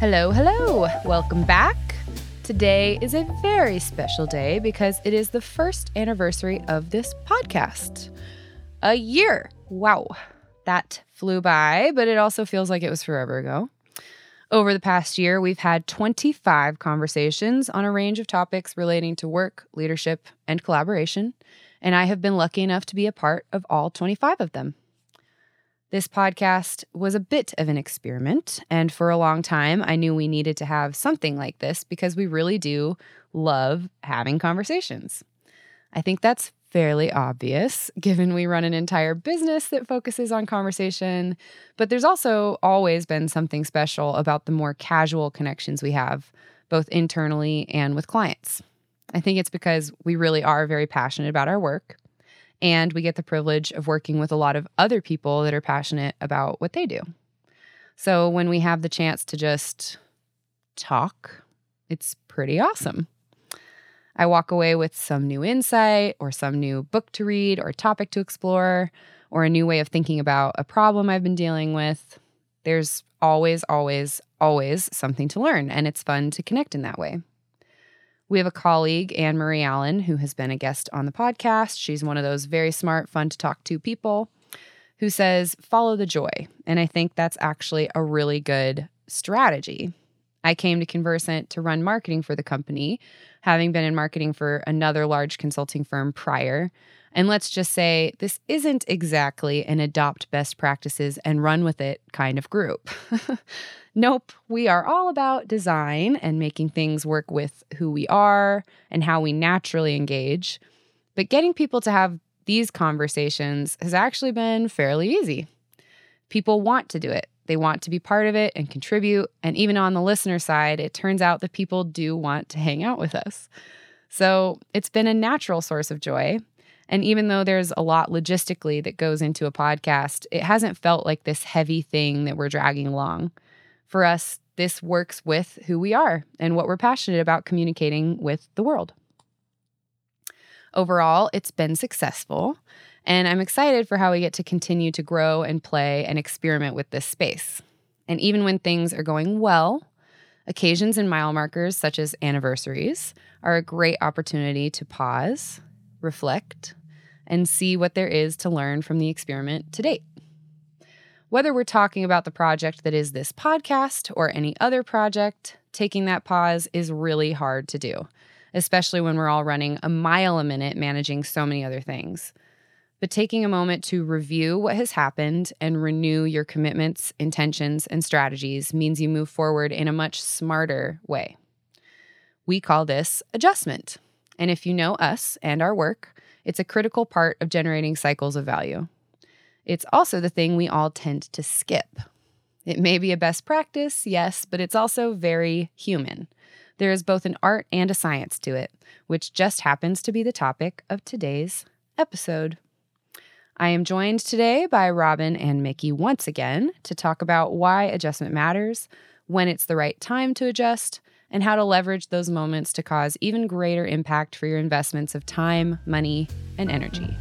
Hello, hello. Welcome back. Today is a very special day because it is the first anniversary of this podcast. A year. Wow. That flew by, but it also feels like it was forever ago. Over the past year, we've had 25 conversations on a range of topics relating to work, leadership, and collaboration, and I have been lucky enough to be a part of all 25 of them. This podcast was a bit of an experiment, and for a long time, I knew we needed to have something like this because we really do love having conversations. I think that's fairly obvious given we run an entire business that focuses on conversation, but there's also always been something special about the more casual connections we have, both internally and with clients. I think it's because we really are very passionate about our work and we get the privilege of working with a lot of other people that are passionate about what they do. So when we have the chance to just talk, it's pretty awesome. I walk away with some new insight or some new book to read or topic to explore or a new way of thinking about a problem I've been dealing with. There's always, always, always something to learn, and it's fun to connect in that way. We have a colleague, Anne Marie Allen, who has been a guest on the podcast. She's one of those very smart, fun to talk to people who says, follow the joy. And I think that's actually a really good strategy. I came to Conversant to run marketing for the company, having been in marketing for another large consulting firm prior. And let's just say this isn't exactly an adopt best practices and run with it kind of group. Nope, we are all about design and making things work with who we are and how we naturally engage. But getting people to have these conversations has actually been fairly easy. People want to do it, they want to be part of it and contribute. And even on the listener side, it turns out that people do want to hang out with us. So it's been a natural source of joy. And even though there's a lot logistically that goes into a podcast, it hasn't felt like this heavy thing that we're dragging along for us, this works with who we are and what we're passionate about communicating with the world. Overall, it's been successful, and I'm excited for how we get to continue to grow and play and experiment with this space. And even when things are going well, occasions and mile markers such as anniversaries are a great opportunity to pause, reflect, and see what there is to learn from the experiment to date. Whether we're talking about the project that is this podcast or any other project, taking that pause is really hard to do, especially when we're all running a mile a minute managing so many other things. But taking a moment to review what has happened and renew your commitments, intentions, and strategies means you move forward in a much smarter way. We call this adjustment. And if you know us and our work, it's a critical part of generating cycles of value. It's also the thing we all tend to skip. It may be a best practice, yes, but it's also very human. There is both an art and a science to it, which just happens to be the topic of today's episode. I am joined today by Robin and Mickey once again to talk about why adjustment matters, when it's the right time to adjust, and how to leverage those moments to cause even greater impact for your investments of time, money, and energy.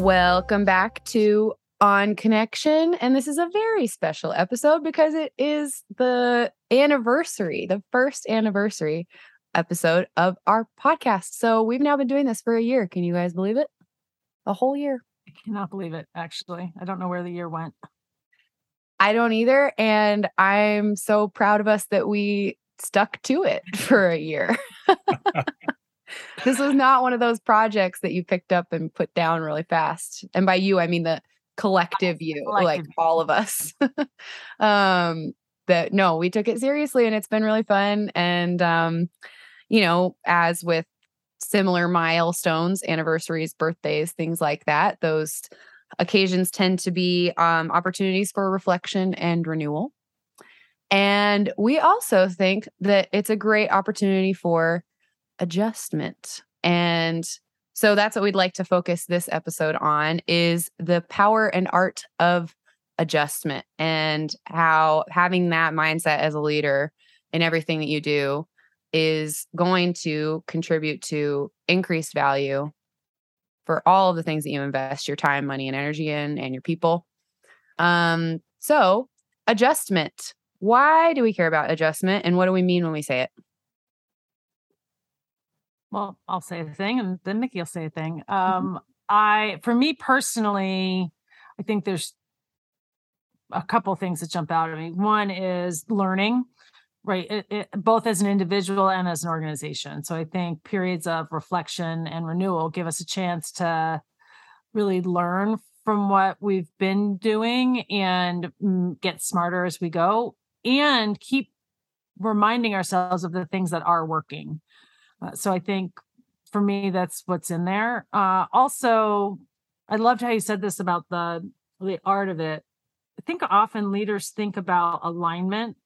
Welcome back to On Connection. And this is a very special episode because it is the anniversary, the first anniversary episode of our podcast. So we've now been doing this for a year. Can you guys believe it? A whole year. I cannot believe it, actually. I don't know where the year went. I don't either. And I'm so proud of us that we stuck to it for a year. this was not one of those projects that you picked up and put down really fast. And by you, I mean the collective you, collective. like all of us. um, that no, we took it seriously and it's been really fun. And um, you know, as with similar milestones, anniversaries, birthdays, things like that, those occasions tend to be um, opportunities for reflection and renewal. And we also think that it's a great opportunity for adjustment. And so that's what we'd like to focus this episode on is the power and art of adjustment and how having that mindset as a leader in everything that you do is going to contribute to increased value for all of the things that you invest your time, money, and energy in and your people. Um, so adjustment. Why do we care about adjustment and what do we mean when we say it? Well, I'll say a thing and then Nikki will say a thing. Mm-hmm. Um, mm-hmm. I, for me personally, I think there's a couple things that jump out at me. One is learning, right? It, it, both as an individual and as an organization. So I think periods of reflection and renewal give us a chance to really learn from what we've been doing and mm, get smarter as we go and keep reminding ourselves of the things that are working. Uh, so I think for me, that's what's in there. Uh, also, I loved how you said this about the the art of it. I think often leaders think about alignment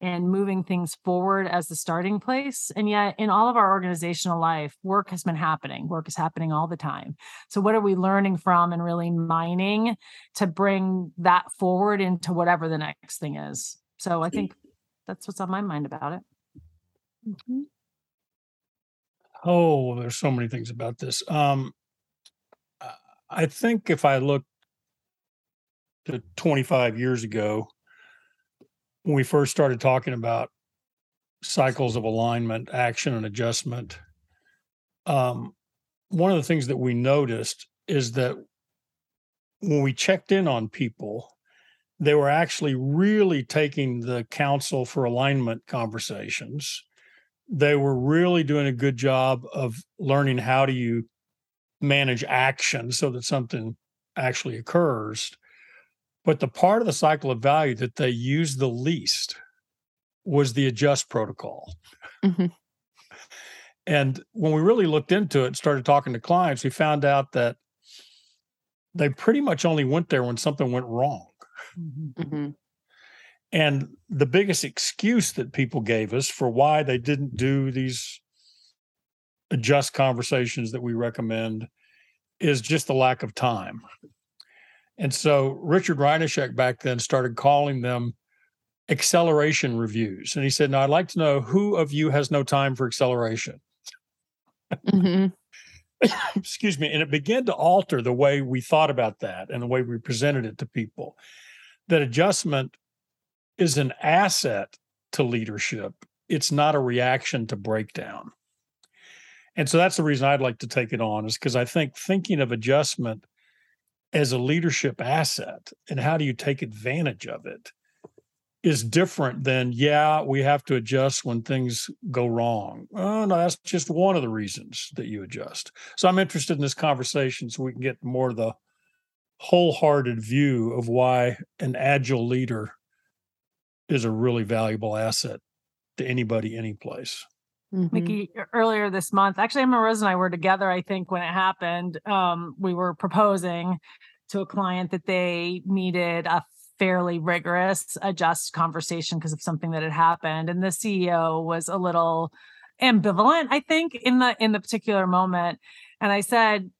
and moving things forward as the starting place. And yet, in all of our organizational life, work has been happening. Work is happening all the time. So, what are we learning from and really mining to bring that forward into whatever the next thing is? So, I think that's what's on my mind about it. Mm-hmm. Oh, there's so many things about this. Um, I think if I look to 25 years ago, when we first started talking about cycles of alignment, action, and adjustment, um, one of the things that we noticed is that when we checked in on people, they were actually really taking the council for alignment conversations. They were really doing a good job of learning how do you manage action so that something actually occurs. But the part of the cycle of value that they used the least was the adjust protocol. Mm-hmm. And when we really looked into it, started talking to clients, we found out that they pretty much only went there when something went wrong. Mm-hmm. And the biggest excuse that people gave us for why they didn't do these adjust conversations that we recommend is just the lack of time. And so Richard Rianoshek back then started calling them acceleration reviews. And he said, Now I'd like to know who of you has no time for acceleration? Mm-hmm. Excuse me. And it began to alter the way we thought about that and the way we presented it to people. That adjustment is an asset to leadership, it's not a reaction to breakdown. And so that's the reason I'd like to take it on, is because I think thinking of adjustment as a leadership asset and how do you take advantage of it is different than yeah we have to adjust when things go wrong. Oh no that's just one of the reasons that you adjust. So i'm interested in this conversation so we can get more of the wholehearted view of why an agile leader is a really valuable asset to anybody any place Mm-hmm. Mickey, earlier this month, actually, Emma Rose and I were together, I think, when it happened. Um, we were proposing to a client that they needed a fairly rigorous adjust conversation because of something that had happened. And the CEO was a little ambivalent, I think, in the in the particular moment. And I said,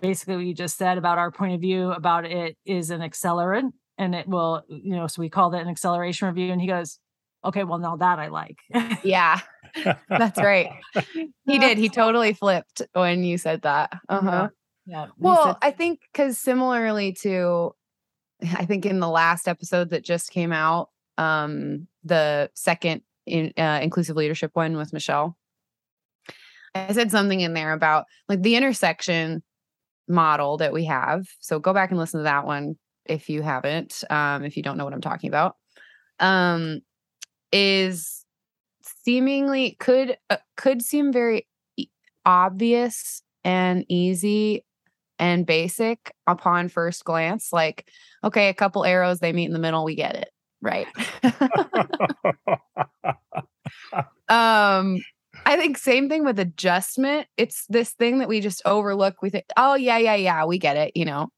basically what you just said about our point of view about it is an accelerant and it will, you know, so we called it an acceleration review. And he goes, okay, well, now that I like. yeah, that's right. He did. He totally flipped when you said that. Uh huh. Yeah. yeah. Well, said- I think because similarly to, I think in the last episode that just came out, um, the second in, uh, inclusive leadership one with Michelle, I said something in there about like the intersection model that we have. So go back and listen to that one if you haven't, um, if you don't know what I'm talking about. Um, is seemingly could uh, could seem very obvious and easy and basic upon first glance like okay a couple arrows they meet in the middle we get it right um i think same thing with adjustment it's this thing that we just overlook we think oh yeah yeah yeah we get it you know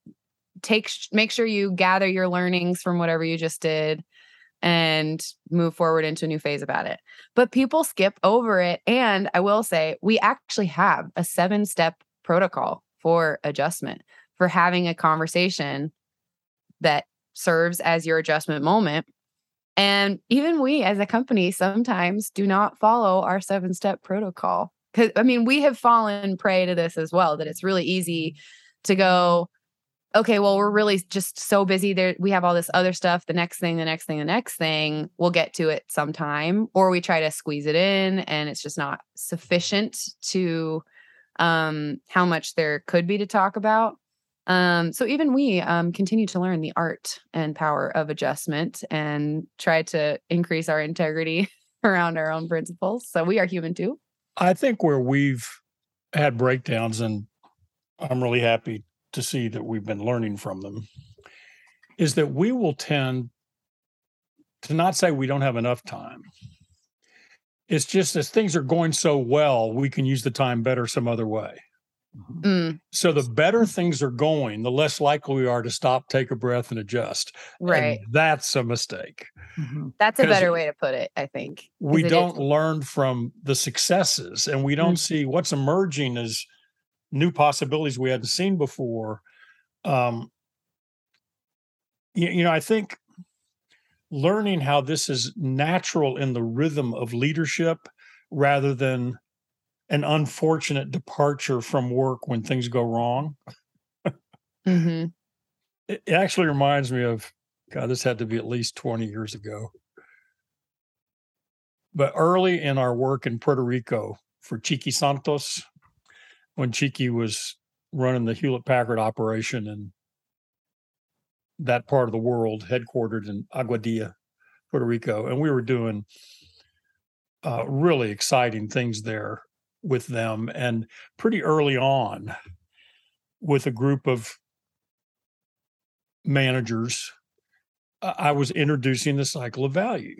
take make sure you gather your learnings from whatever you just did and move forward into a new phase about it. But people skip over it. And I will say, we actually have a seven step protocol for adjustment, for having a conversation that serves as your adjustment moment And even we as a company sometimes do not follow our seven step protocol. Because I mean, we have fallen prey to this as well, that it's really easy to go, okay, well, we're really just so busy there. We have all this other stuff. The next thing, the next thing, the next thing, we'll get to it sometime. Or we try to squeeze it in and it's just not sufficient to um, how much there could be to talk about. Um, so even we um, continue to learn the art and power of adjustment and try to increase our integrity around our own principles. So we are human too. I think where we've had breakdowns, and I'm really happy to see that we've been learning from them, is that we will tend to not say we don't have enough time. It's just as things are going so well, we can use the time better some other way. Mm, So the better things are going, the less likely we are to stop, take a breath, and adjust. And right. that's a mistake. Mhm. That's a better way to put it, I think. We don't learn from the successes and we don't Mm. see what's emerging as new possibilities we hadn't seen before. Um, you, you know, I think learning how this is natural in the rhythm of leadership rather than an unfortunate departure from work when things go wrong. mm-hmm. It it actually reminds me of God, this had to be at least 20 years ago. But early in our work in Puerto Rico for Chiqui Santos, when Chiqui was running the Hewlett Packard operation in that part of the world, headquartered in Aguadilla, Puerto Rico, and we were doing uh, really exciting things there with them. And pretty early on, with a group of managers, I was introducing the cycle of value.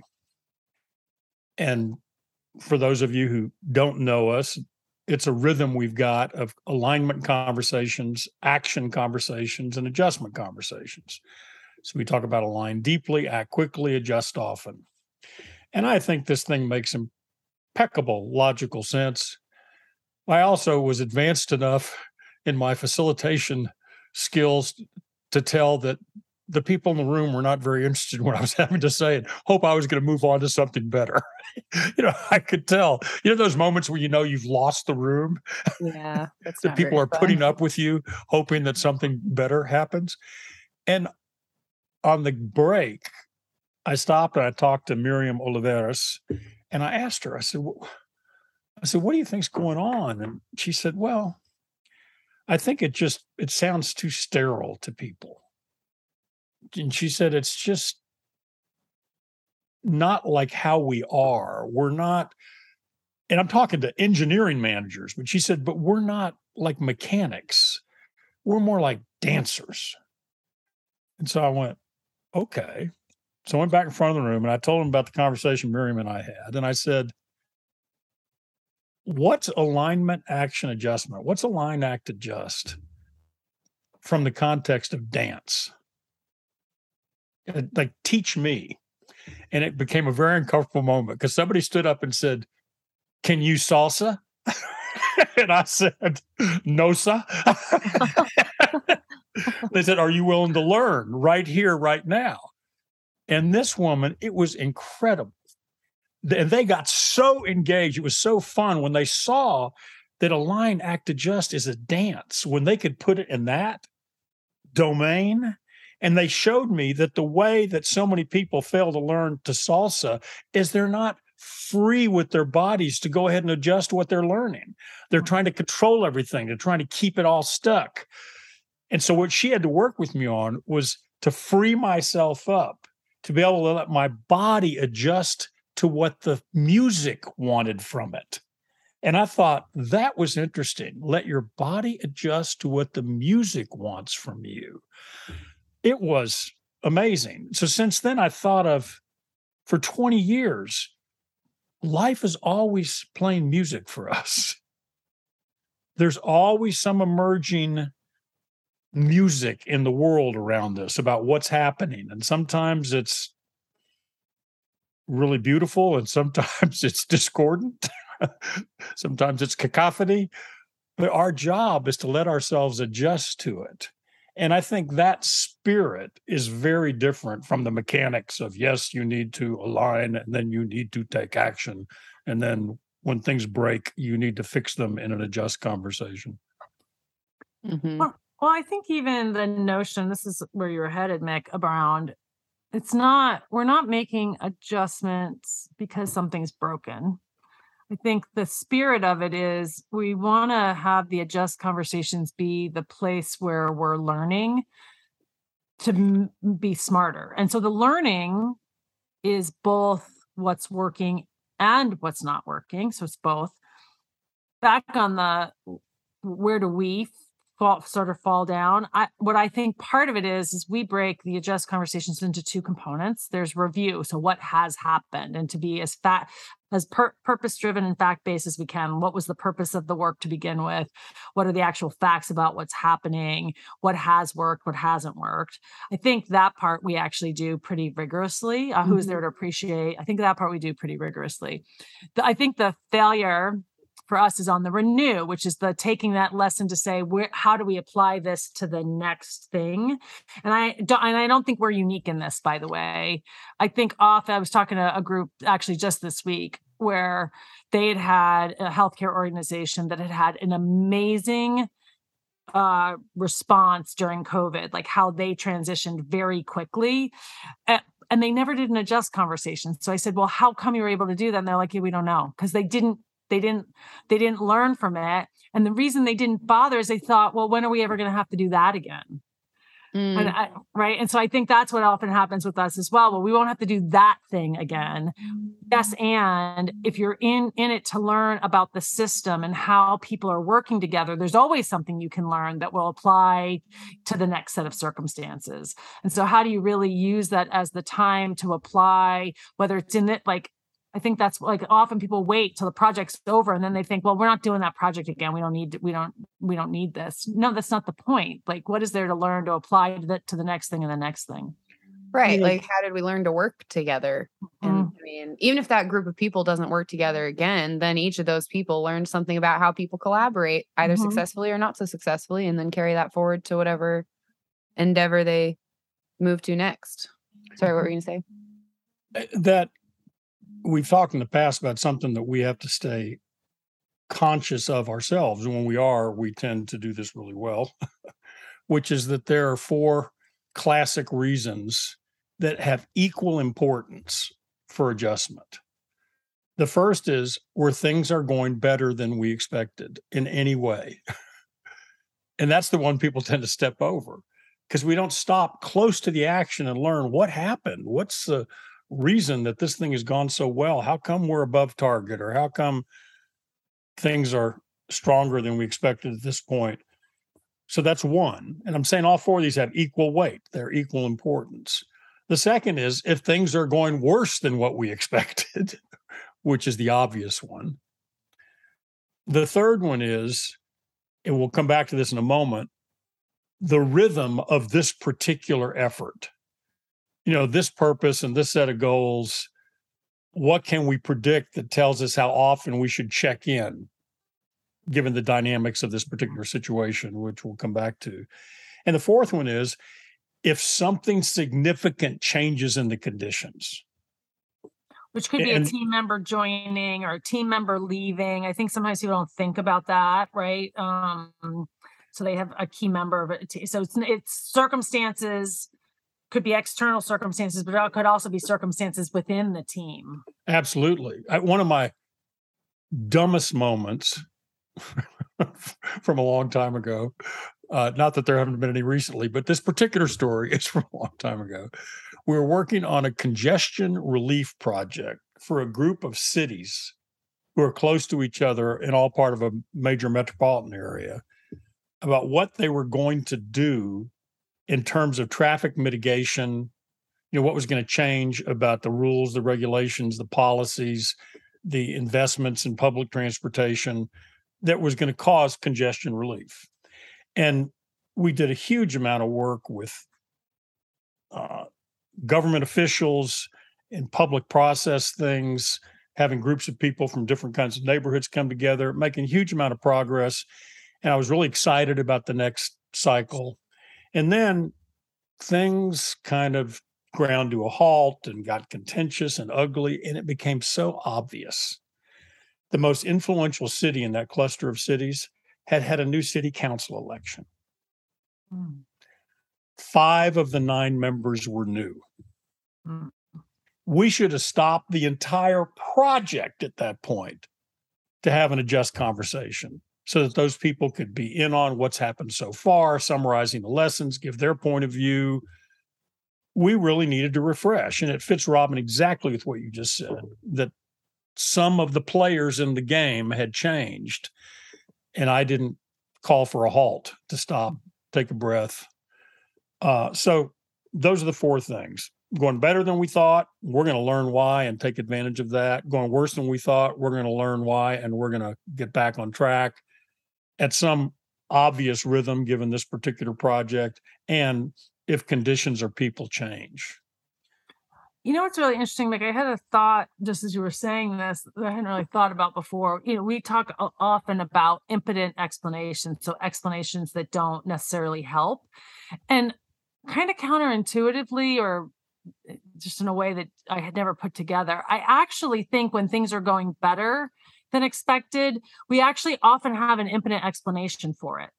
And for those of you who don't know us, it's a rhythm we've got of alignment conversations, action conversations, and adjustment conversations. So we talk about align deeply, act quickly, adjust often. And I think this thing makes impeccable logical sense. I also was advanced enough in my facilitation skills to tell that the people in the room were not very interested in what I was having to say and hope I was going to move on to something better. you know, I could tell. You know those moments where you know you've lost the room, Yeah. That's that people are fun. putting up with you, hoping that something better happens. And on the break, I stopped and I talked to Miriam Oliveras, and I asked her. I said, "Wh- "I said, what do you think's going on?" And she said, "Well, I think it just it sounds too sterile to people." And she said, "It's just not like how we are. We're not." And I'm talking to engineering managers, but she said, "But we're not like mechanics. We're more like dancers." And so I went, "Okay." So I went back in front of the room and I told him about the conversation Miriam and I had. And I said, What's alignment, action, adjustment? What's align, act, adjust from the context of dance? Uh, Like, teach me. And it became a very uncomfortable moment because somebody stood up and said, Can you salsa? and I said, No, sir. they said, Are you willing to learn right here, right now? And this woman, it was incredible. And they got so engaged. It was so fun when they saw that align Act Adjust is a dance, when they could put it in that domain. And they showed me that the way that so many people fail to learn to salsa is they're not free with their bodies to go ahead and adjust what they're learning. They're mm-hmm. trying to control everything, they're trying to keep it all stuck. And so, what she had to work with me on was to free myself up to be able to let my body adjust to what the music wanted from it. And I thought that was interesting. Let your body adjust to what the music wants from you. It was amazing. So since then, I thought of for 20 years, life is always playing music for us. There's always some emerging music in the world around us about what's happening. And sometimes it's really beautiful and sometimes it's discordant. sometimes it's cacophony. But our job is to let ourselves adjust to it And I think that spirit is very different from the mechanics of yes, you need to align and then you need to take action. And then when things break, you need to fix them in an adjust conversation. Mm-hmm. Well, well, I think even the notion this is where you're headed, Mick, around it's not, we're not making adjustments because something's broken. I think the spirit of it is we want to have the adjust conversations be the place where we're learning to be smarter. And so the learning is both what's working and what's not working. So it's both. Back on the where do we fall sort of fall down. I what i think part of it is is we break the adjust conversations into two components. There's review so what has happened and to be as fat as per- purpose driven and fact based as we can. What was the purpose of the work to begin with? What are the actual facts about what's happening? What has worked? What hasn't worked? I think that part we actually do pretty rigorously. Uh, mm-hmm. who's there to appreciate? I think that part we do pretty rigorously. The, i think the failure for us is on the renew, which is the taking that lesson to say, where, how do we apply this to the next thing? And I don't, and I don't think we're unique in this, by the way. I think off, I was talking to a group actually just this week where they had had a healthcare organization that had had an amazing uh, response during COVID, like how they transitioned very quickly. and they never did an adjust conversation. So I said, well, how come you were able to do that? And they're like, yeah, we don't know. Cause they didn't they didn't they didn't learn from it. And the reason they didn't bother is they thought well when are we ever going to have to do that again? Mm. and I, right? And so i think that's what often happens with us as well well we won't have to do that thing again. Yes and if you're in in it to learn about the system and how people are working together there's always something you can learn that will apply to the next set of circumstances. And so how do you really use that as the time to apply whether it's in it like I think that's like often people wait till the project's over and then they think, well, we're not doing that project again. We don't need we don't we don't need this. No, that's not the point. Like what is there to learn to apply to the to the next thing and the next thing? Right. Like how did we learn to work together? Mm-hmm. And I mean, even if that group of people doesn't work together again, then each of those people learned something about how people collaborate, either mm-hmm. successfully or not so successfully, and then carry that forward to whatever endeavor they move to next. Sorry, what were you going to say? That we've talked in the past about something that we have to stay conscious of ourselves. And when we are, we tend to do this really well, which is that there are four classic reasons that have equal importance for adjustment. The first is where things are going better than we expected in any way. and that's the one people tend to step over because we don't stop close to the action and learn what happened. What's the reason that this thing has gone so well? How come we're above target or how come things are stronger than we expected at this point? So that's one. And I'm saying all four of these have equal weight, they're equal importance. The second is if things are going worse than what we expected, which is the obvious one. The third one is, and we'll come back to this in a moment, the rhythm of this particular effort you know this purpose and this set of goals what can we predict that tells us how often we should check in given the dynamics of this particular situation which we'll come back to? And the fourth one is if something significant changes in the conditions. Which could be and, a team member joining or a team member leaving. I think sometimes people don't think about that right? Um so they have a key member of it so it's it's circumstances could be external circumstances, but it could also be circumstances within the team. Absolutely. I, one of my dumbest moments from a long time ago, uh, not that there haven't been any recently, but this particular story is from a long time ago. We were working on a congestion relief project for a group of cities who are close to each other and all part of a major metropolitan area about what they were going to do in terms of traffic mitigation, you know, what was going to change about the rules, the regulations, the policies, the investments in public transportation that was going to cause congestion relief. And we did a huge amount of work with uh, government officials and public process things, having groups of people from different kinds of neighborhoods come together, making a huge amount of progress. And I was really excited about the next cycle And then things kind of ground to a halt and got contentious and ugly, and it became so obvious. The most influential city in that cluster of cities had had a new city council election. Mm. Five of the nine members were new. Mm. We should have stopped the entire project at that point to have an adjust conversation so that those people could be in on what's happened so far, summarizing the lessons, give their point of view. We really needed to refresh. And it fits Robin exactly with what you just said that some of the players in the game had changed. And I didn't call for a halt to stop, take a breath. Uh, so those are the four things going better than we thought. We're going to learn why and take advantage of that. Going worse than we thought. We're going to learn why and we're going to get back on track at some obvious rhythm given this particular project and if conditions or people change. You know what's really interesting? Like I had a thought just as you were saying this that I hadn't really thought about before. You know, we talk often about impotent explanations, so explanations that don't necessarily help, and kind of counterintuitively or eh, just in a way that I had never put together. I actually think when things are going better than expected, we actually often have an impotent explanation for it.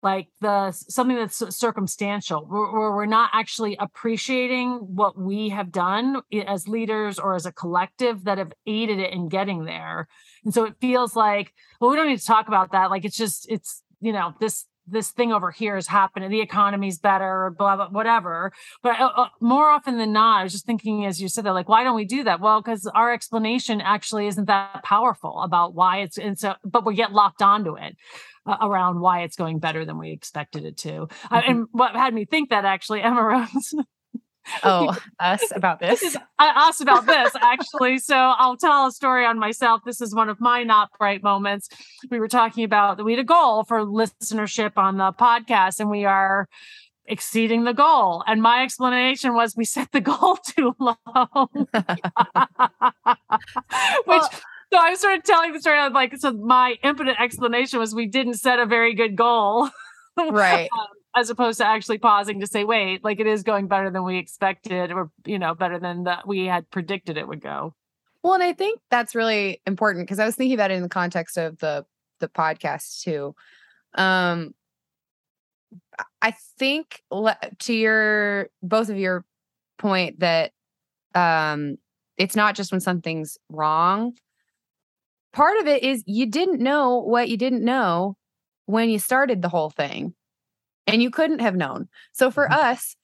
Like the something that's circumstantial where, we're not actually appreciating what we have done as leaders or as a collective that have aided it in getting there. And so it feels like well we don't need to talk about that. Like it's just it's you know this this thing over here is happening the economy's better blah blah whatever. But uh, uh, more often than not i was just thinking as you said that like why don't we do that? Well because our explanation actually isn't that powerful about why it's and so but we get locked onto it uh, around why it's going better than we expected it to. Mm-hmm. uh, and what had me think that actually emma rose oh us about this us about this actually so i'll tell a story on myself this is one of my not bright moments we were talking about that we had a goal for listenership on the podcast and we are exceeding the goal and my explanation was we set the goal too low which well, so I started telling the story. like, so my impotent explanation was we didn't set a very good goal. Right. um, as opposed to actually pausing to say, wait, like it is going better than we expected, or you know, better than that we had predicted it would go. Well, and I think that's really important because I was thinking about it in the context of the the podcast too. Um I think to your both of your point that um it's not just when something's wrong. Part of it is you didn't know what you didn't know when you started the whole thing and you couldn't have known. So for mm-hmm. us,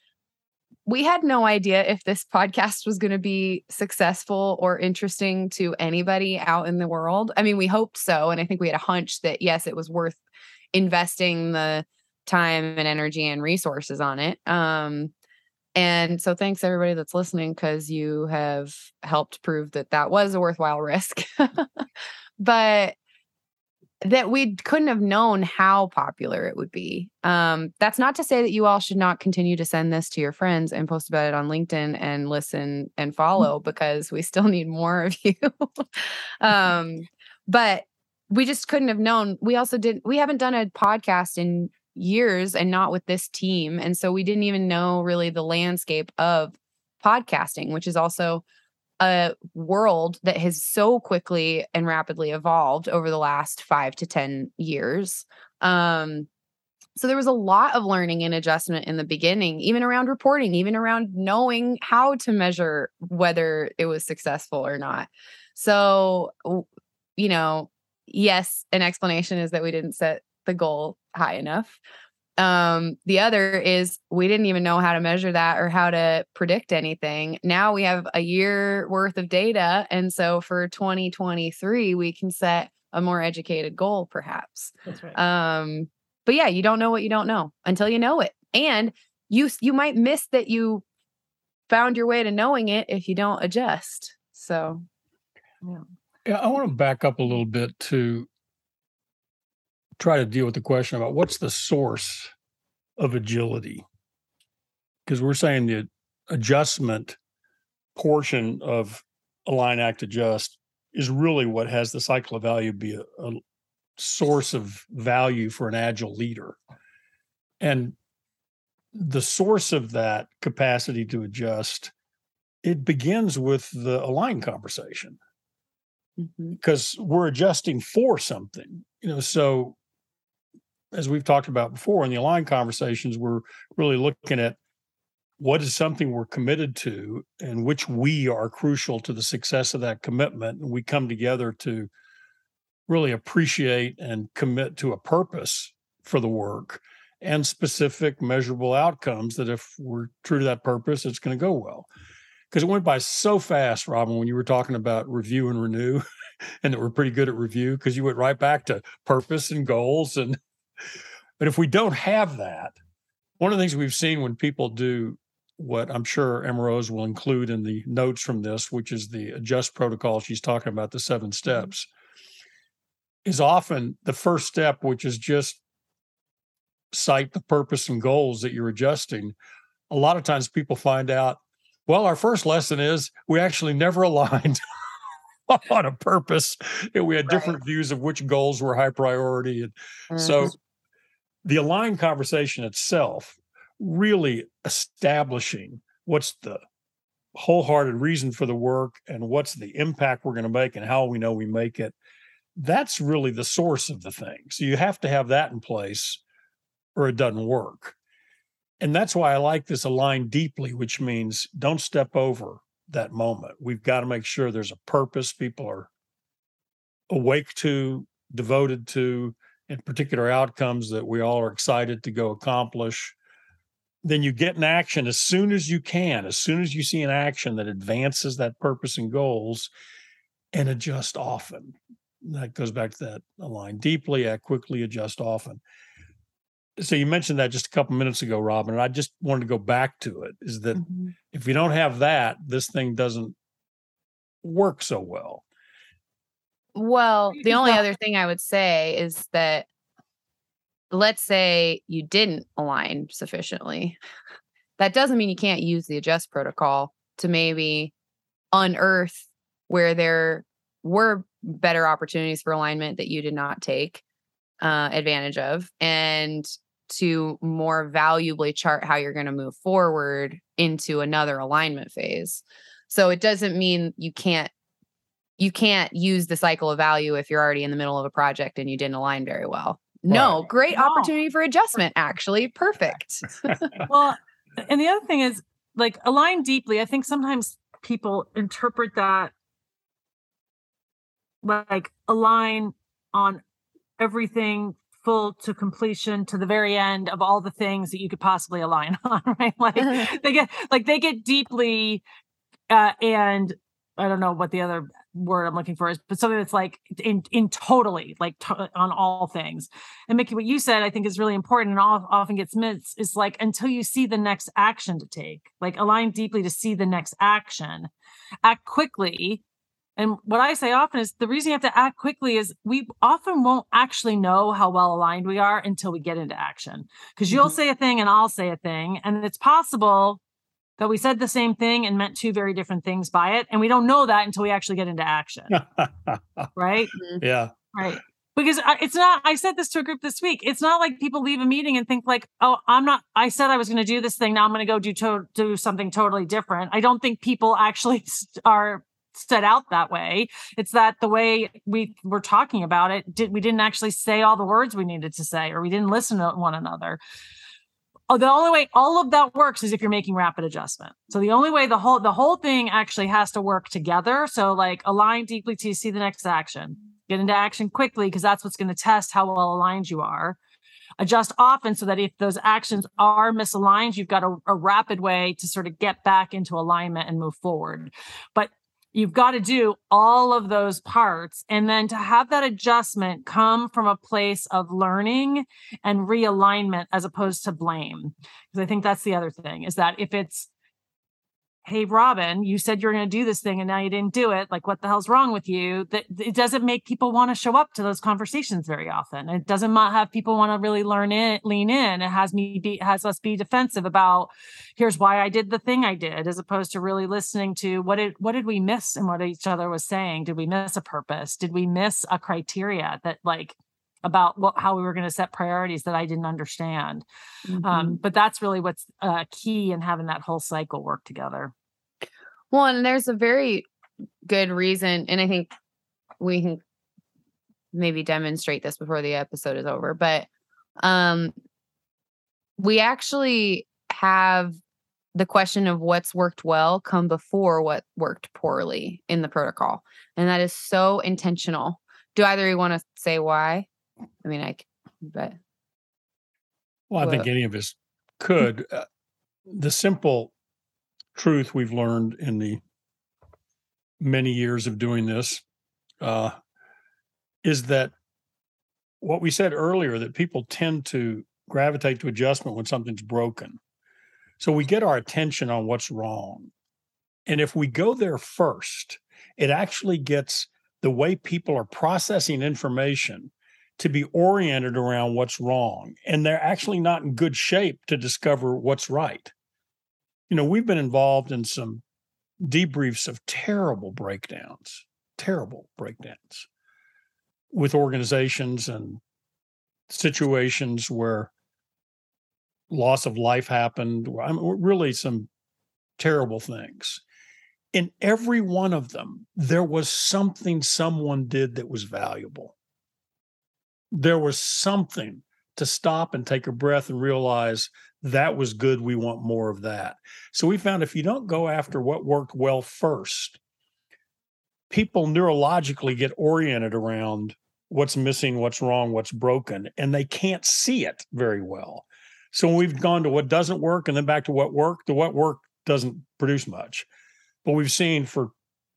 we had no idea if this podcast was going to be successful or interesting to anybody out in the world. I mean, we hoped so. And I think we had a hunch that, yes, it was worth investing the time and energy and resources on it. Um, and so thanks everybody that's listening because you have helped prove that that was a worthwhile risk. but that we couldn't have known how popular it would be. Um, that's not to say that you all should not continue to send this to your friends and post about it on LinkedIn and listen and mm. follow because we still need more of you. um, but we just couldn't have known. We also didn't, we haven't done a podcast in years and not with this team. And so we didn't even know really the landscape of podcasting, which is also a world that has so quickly and rapidly evolved over the last five to 10 years. Um, so there was a lot of learning and adjustment in the beginning, even around reporting, even around knowing how to measure whether it was successful or not. So, you know, yes, an explanation is that we didn't set the goal high enough. Um, the other is we didn't even know how to measure that or how to predict anything. Now we have a year worth of data. And so for 2023, we can set a more educated goal, perhaps. That's right. Um, but yeah, you don't know what you don't know until you know it. And you you might miss that you found your way to knowing it if you don't adjust. So yeah. Yeah, I want to back up a little bit to try to deal with the question about what's the source of agility? Because we're saying the adjustment portion of align act adjust is really what has the cycle of value be a, a source of value for an agile leader. And the source of that capacity to adjust it begins with the align conversation. Because mm-hmm. we're adjusting for something you know so as we've talked about before in the align conversations we're really looking at what is something we're committed to and which we are crucial to the success of that commitment. And we come together to really appreciate and commit to a purpose for the work and specific measurable outcomes that if we're true to that purpose it's going to go well. Because it went by so fast robin when you were talking about review and renew and that we're pretty good at review because you went right back to purpose and goals and but if we don't have that one of the things we've seen when people do what I'm sure Emma Rose will include in the notes from this, which is the adjust protocol she's talking about, the seven mm-hmm. steps, is often the first step, which is just cite the purpose and goals that you're adjusting. A lot of times people find out, well, our first lesson is we actually never aligned on a purpose and we had different views of which goals were high priority. And mm-hmm. so the aligned conversation itself really establishing what's the wholehearted reason for the work and what's the impact we're going to make and how we know we make it that's really the source of the thing. So you have to have that in place or it doesn't work. And that's why i like this align deeply which means don't step over that moment. We've got to make sure there's a purpose people are awake to devoted to and particular outcomes that we all are excited to go accomplish then you get an action as soon as you can, as soon as you see an action that advances that purpose and goals and adjust often. That goes back to that align deeply, act quickly, adjust often. So you mentioned that just a couple minutes ago, Robin, and I just wanted to go back to it is that mm-hmm. if you don't have that, this thing doesn't work so well. Well, the only other thing I would say is that let's say you didn't align sufficiently. That doesn't mean you can't use the adjust protocol to maybe unearth where there were better opportunities for alignment that you did not take uh, advantage of and to more valuably chart how you're going to move forward into another alignment phase. So it doesn't mean you can't you can't use the cycle of value if you're already in the middle of a project and you didn't align very well. No, right. great no. opportunity for adjustment, actually. Perfect. well, and the other thing is like align deeply. I think sometimes people interpret that like align on everything full to completion to the very end of all the things that you could possibly align on right like they get like they get deeply uh and i don't know what the other word I'm looking for is, but something that's like in in totally like to, on all things. And Mickey, what you said I think is really important and often gets missed is like until you see the next action to take, like align deeply to see the next action, act quickly. And what I say often is the reason you have to act quickly is we often won't actually know how well aligned we are until we get into action. Because you'll mm-hmm. say a thing and I'll say a thing, and it's possible that we said the same thing and meant two very different things by it. And we don't know that until we actually get into action. right? Mm-hmm. Yeah. Right. Because it's not, I said this to a group this week. It's not like people leave a meeting and think, like, oh, I'm not, I said I was going to do this thing. Now I'm going to go do, to, do something totally different. I don't think people actually are set out that way. It's that the way we were talking about it, did we didn't actually say all the words we needed to say, or we didn't listen to one another oh, the only way all of that works is if you're making rapid adjustment. So the only way the whole the whole thing actually has to work together. So like align deeply to see the next action, get into action quickly because that's what's going to test how well aligned you are. Adjust often so that if those actions are misaligned, you've got a, a rapid way to sort of get back into alignment and move forward. But You've got to do all of those parts. And then to have that adjustment come from a place of learning and realignment as opposed to blame. Because I think that's the other thing is that if it's hey robin you said you were going to do this thing and now you didn't do it. Like what the hell's wrong with you? That it doesn't make people want to show up to those conversations very often. It doesn't have people want to really learn it lean in. It has me be has us be defensive about here's why i did the thing i did as opposed to really listening to what did what did we miss in what each other was saying? Did we miss a purpose? Did we miss a criteria that like about what how we were going to set priorities that I didn't understand. Mm-hmm. Um, but that's really what's uh, key in having that whole cycle work together. Well, and there's a very good reason, and I think we can maybe demonstrate this before the episode is over, but um we actually have the question of what's worked well come before what worked poorly in the protocol. And that is so intentional. Do either of you want to say why? I mean, I but well, I think any of us could. Uh, the simple truth we've learned in the many years of doing this uh, is that what we said earlier that people tend to gravitate to adjustment when something's broken. So we get our attention on what's wrong. And if we go there first, it actually gets the way people are processing information to be oriented around what's wrong. And they're actually not in good shape to discover what's right. You know, we've been involved in some debriefs of terrible breakdowns, terrible breakdowns with organizations and situations where loss of life happened. I mean, really, some terrible things. In every one of them, there was something someone did that was valuable. There was something to stop and take a breath and realize that was good. We want more of that. So we found if you don't go after what worked well first, people neurologically get oriented around what's missing, what's wrong, what's broken, and they can't see it very well. So we've gone to what doesn't work and then back to what worked, the what worked doesn't produce much. But we've seen for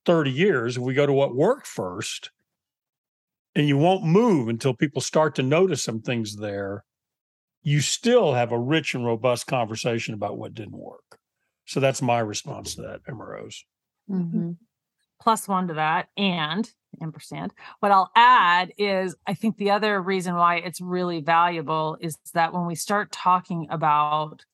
30 years, if we go to what worked first, and you won't move until people start to notice some things there, you still have a rich and robust conversation about what didn't work. So that's my response to that, Emma Rose. Mm-hmm. Plus one to that, and ampersand. What I'll add is I think the other reason why it's really valuable is that when we start talking about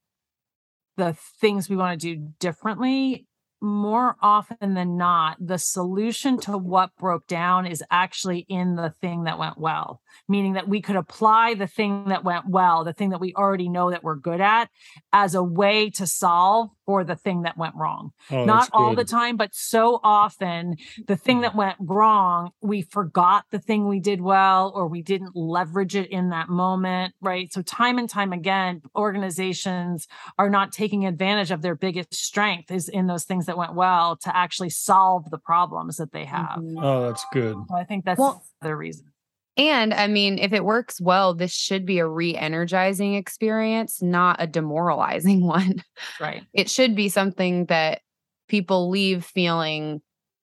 the things we want to do differently, more often than not, the solution to what broke down is actually in the thing that went well, meaning that we could apply the thing that went well, the thing that we already know that we're good at, as a way to solve for the thing that went wrong. Oh, Not all the time, but so often the thing that went wrong, we forgot the thing we did well or we didn't leverage it in that moment, right? So, time and time again, organizations are not taking advantage of their biggest strength is in those things that went well to actually solve the problems that they have. Mm-hmm. Oh, that's good. So I think that's well, the reason. And I mean, if it works well, this should be a re energizing experience, not a demoralizing one. Right. It should be something that people leave feeling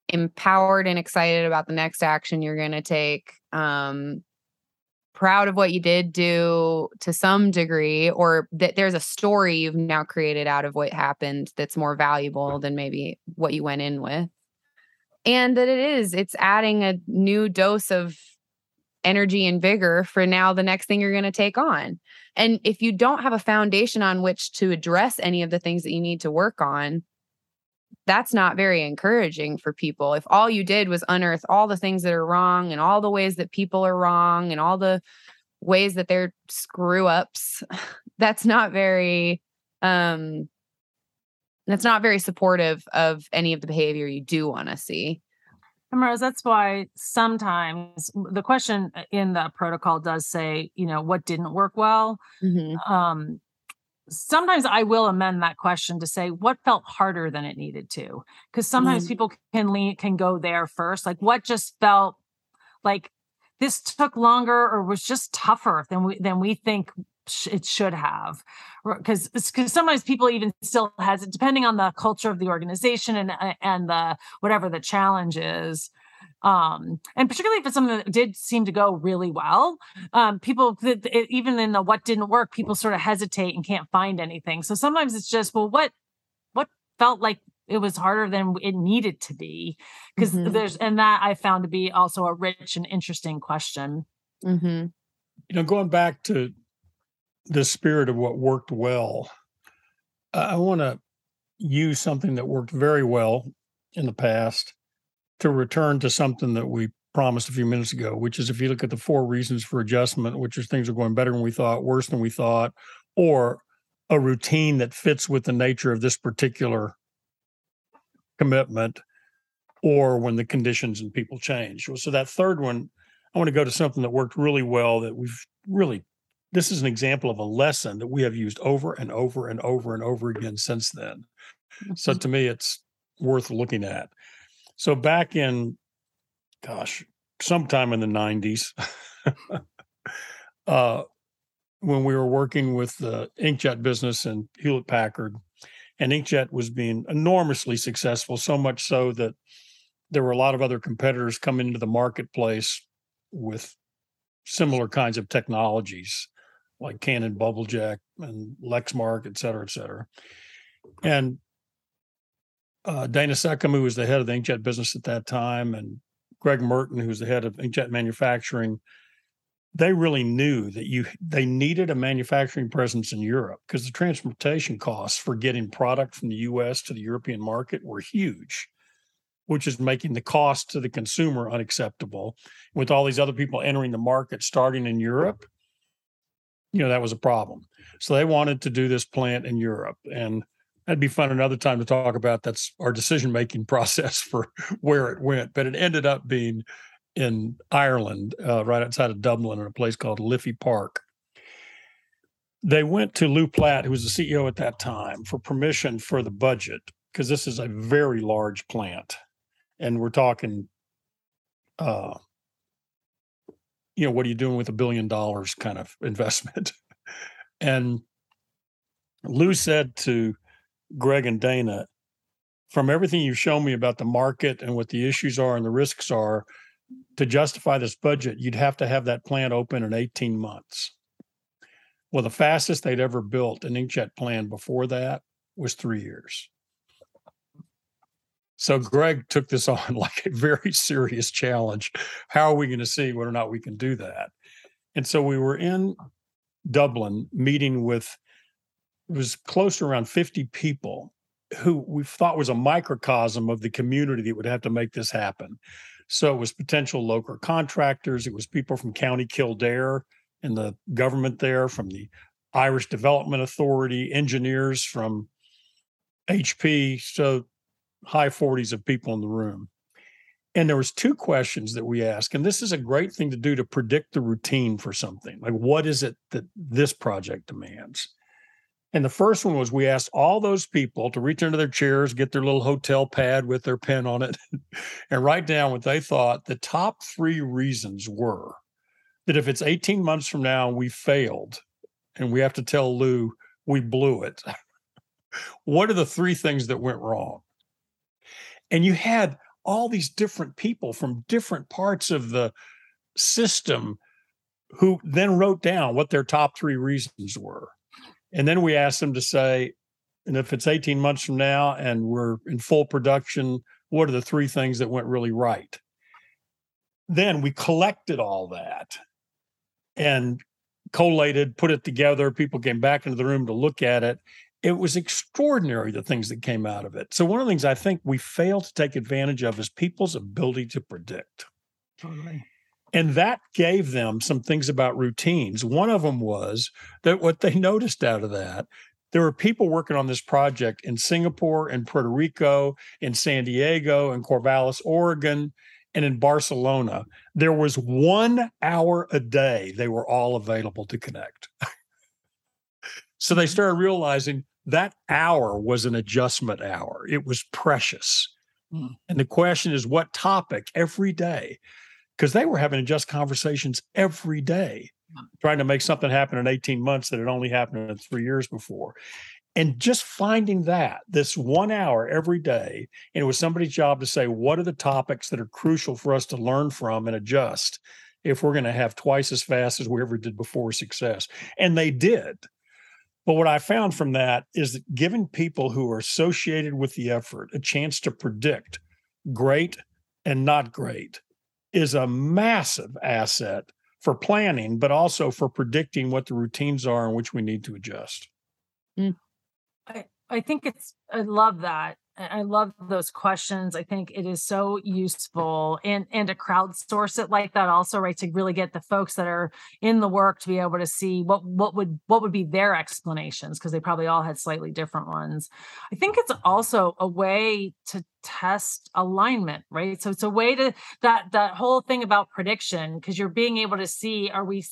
empowered and excited about the next action you're going to take. Um, proud of what you did do to some degree, or that there's a story you've now created out of what happened that's more valuable than maybe what you went in with. And that it is, it's adding a new dose of energy and vigor for now the next thing you're going to take on. And if you don't have a foundation on which to address any of the things that you need to work on, that's not very encouraging for people. If all you did was unearth all the things that are wrong and all the ways that people are wrong and all the ways that they're screw ups, that's not very um that's not very supportive of any of the behavior you do want to see. Rose, that's why sometimes the question in the protocol does say, you know, what didn't work well. Mm-hmm. Um, sometimes I will amend that question to say what felt harder than it needed to, because sometimes mm-hmm. people can lean can go there first. Like what just felt like this took longer or was just tougher than we than we think it should have because because sometimes people even still has it depending on the culture of the organization and uh, and the whatever the challenge is um and particularly if it's something that did seem to go really well um people that even in the what didn't work people sort of hesitate and can't find anything so sometimes it's just well what what felt like it was harder than it needed to be because mm-hmm. there's and that i found to be also a rich and interesting question mm-hmm. you know going back to the spirit of what worked well, I want to use something that worked very well in the past to return to something that we promised a few minutes ago, which is if you look at the four reasons for adjustment, which is things are going better than we thought, worse than we thought, or a routine that fits with the nature of this particular commitment, or when the conditions and people change. So that third one, I want to go to something that worked really well that we've really this is an example of a lesson that we have used over and over and over and over again since then. So to me, it's worth looking at. So back in, gosh, sometime in the 90s, uh, when we were working with the inkjet business and Hewlett Packard, and inkjet was being enormously successful, so much so that there were a lot of other competitors coming into the marketplace with similar kinds of technologies like Canon Bubblejet and Lexmark, et cetera, et cetera. And uh, Dana Seccombe, who was the head of the inkjet business at that time, and Greg Merten, who was the head of inkjet manufacturing, they really knew that you they needed a manufacturing presence in Europe because the transportation costs for getting product from the US to the European market were huge, which is making the cost to the consumer unacceptable. With all these other people entering the market starting in Europe, you know, that was a problem. So they wanted to do this plant in Europe. And that'd be fun another time to talk about that's our decision making process for where it went. But it ended up being in Ireland, uh, right outside of Dublin, in a place called Liffey Park. They went to Lou Platt, who was the CEO at that time, for permission for the budget because this is a very large plant, and we're talking uh, you know, what are you doing with a billion dollars kind of investment? and Lou said to Greg and Dana, from everything you've shown me about the market and what the issues are and the risks are, to justify this budget, you'd have to have that plant open in 18 months. Well, the fastest they'd ever built an inkjet plant before that was three years. So Greg took this on like a very serious challenge. How are we going to see whether or not we can do that? And so we were in Dublin meeting with it was close to around 50 people who we thought was a microcosm of the community that would have to make this happen. So it was potential local contractors, it was people from County Kildare and the government there, from the Irish Development Authority, engineers from HP. So high 40s of people in the room. And there was two questions that we asked, and this is a great thing to do to predict the routine for something. Like, what is it that this project demands? And the first one was we asked all those people to reach into their chairs, get their little hotel pad with their pen on it, and write down what they thought the top three reasons were that if it's 18 months from now we failed and we have to tell Lou we blew it, what are the three things that went wrong? And you had all these different people from different parts of the system who then wrote down what their top three reasons were. And then we asked them to say, and if it's 18 months from now and we're in full production, what are the three things that went really right? Then we collected all that and collated, put it together. People came back into the room to look at it it was extraordinary the things that came out of it. So one of the things I think we fail to take advantage of is people's ability to predict. Totally. And that gave them some things about routines. One of them was that what they noticed out of that, there were people working on this project in Singapore in Puerto Rico, in San Diego, in Corvallis, Oregon, and in Barcelona. There was one hour a day they were all available to connect. so they mm-hmm. started realizing that hour was an adjustment hour. It was precious. Mm. And the question is, what topic every day? Because they were having just conversations every day, mm. trying to make something happen in 18 months that had only happened in three years before. And just finding that this one hour every day, and it was somebody's job to say, what are the topics that are crucial for us to learn from and adjust if we're going to have twice as fast as we ever did before success? And they did. But what I found from that is that giving people who are associated with the effort a chance to predict great and not great is a massive asset for planning, but also for predicting what the routines are in which we need to adjust. Mm. I, I think it's, I love that. I love those questions. I think it is so useful and and to crowdsource it like that also, right? To really get the folks that are in the work to be able to see what what would what would be their explanations because they probably all had slightly different ones. I think it's also a way to test alignment right? So it's a way to that that whole thing about prediction because you're being able to see are we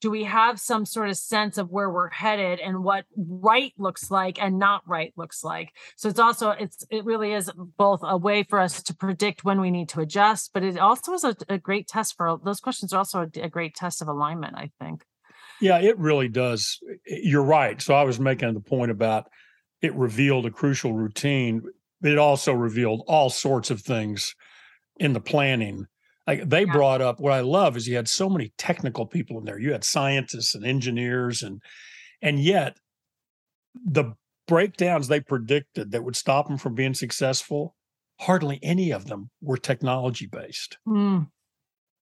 do we have some sort of sense of where we're headed and what right looks like and not right looks like? So it's also it's it really is both a way for us to predict when we need to adjust but it also is a, a great test for those questions are also a, a great test of alignment i think. Yeah it really does. You're right. So i was making the point about it revealed a crucial routine but it also revealed all sorts of things in the planning. Like they yeah. brought up what I love is you had so many technical people in there. You had scientists and engineers and and yet the breakdowns they predicted that would stop them from being successful, hardly any of them were technology based. Mm.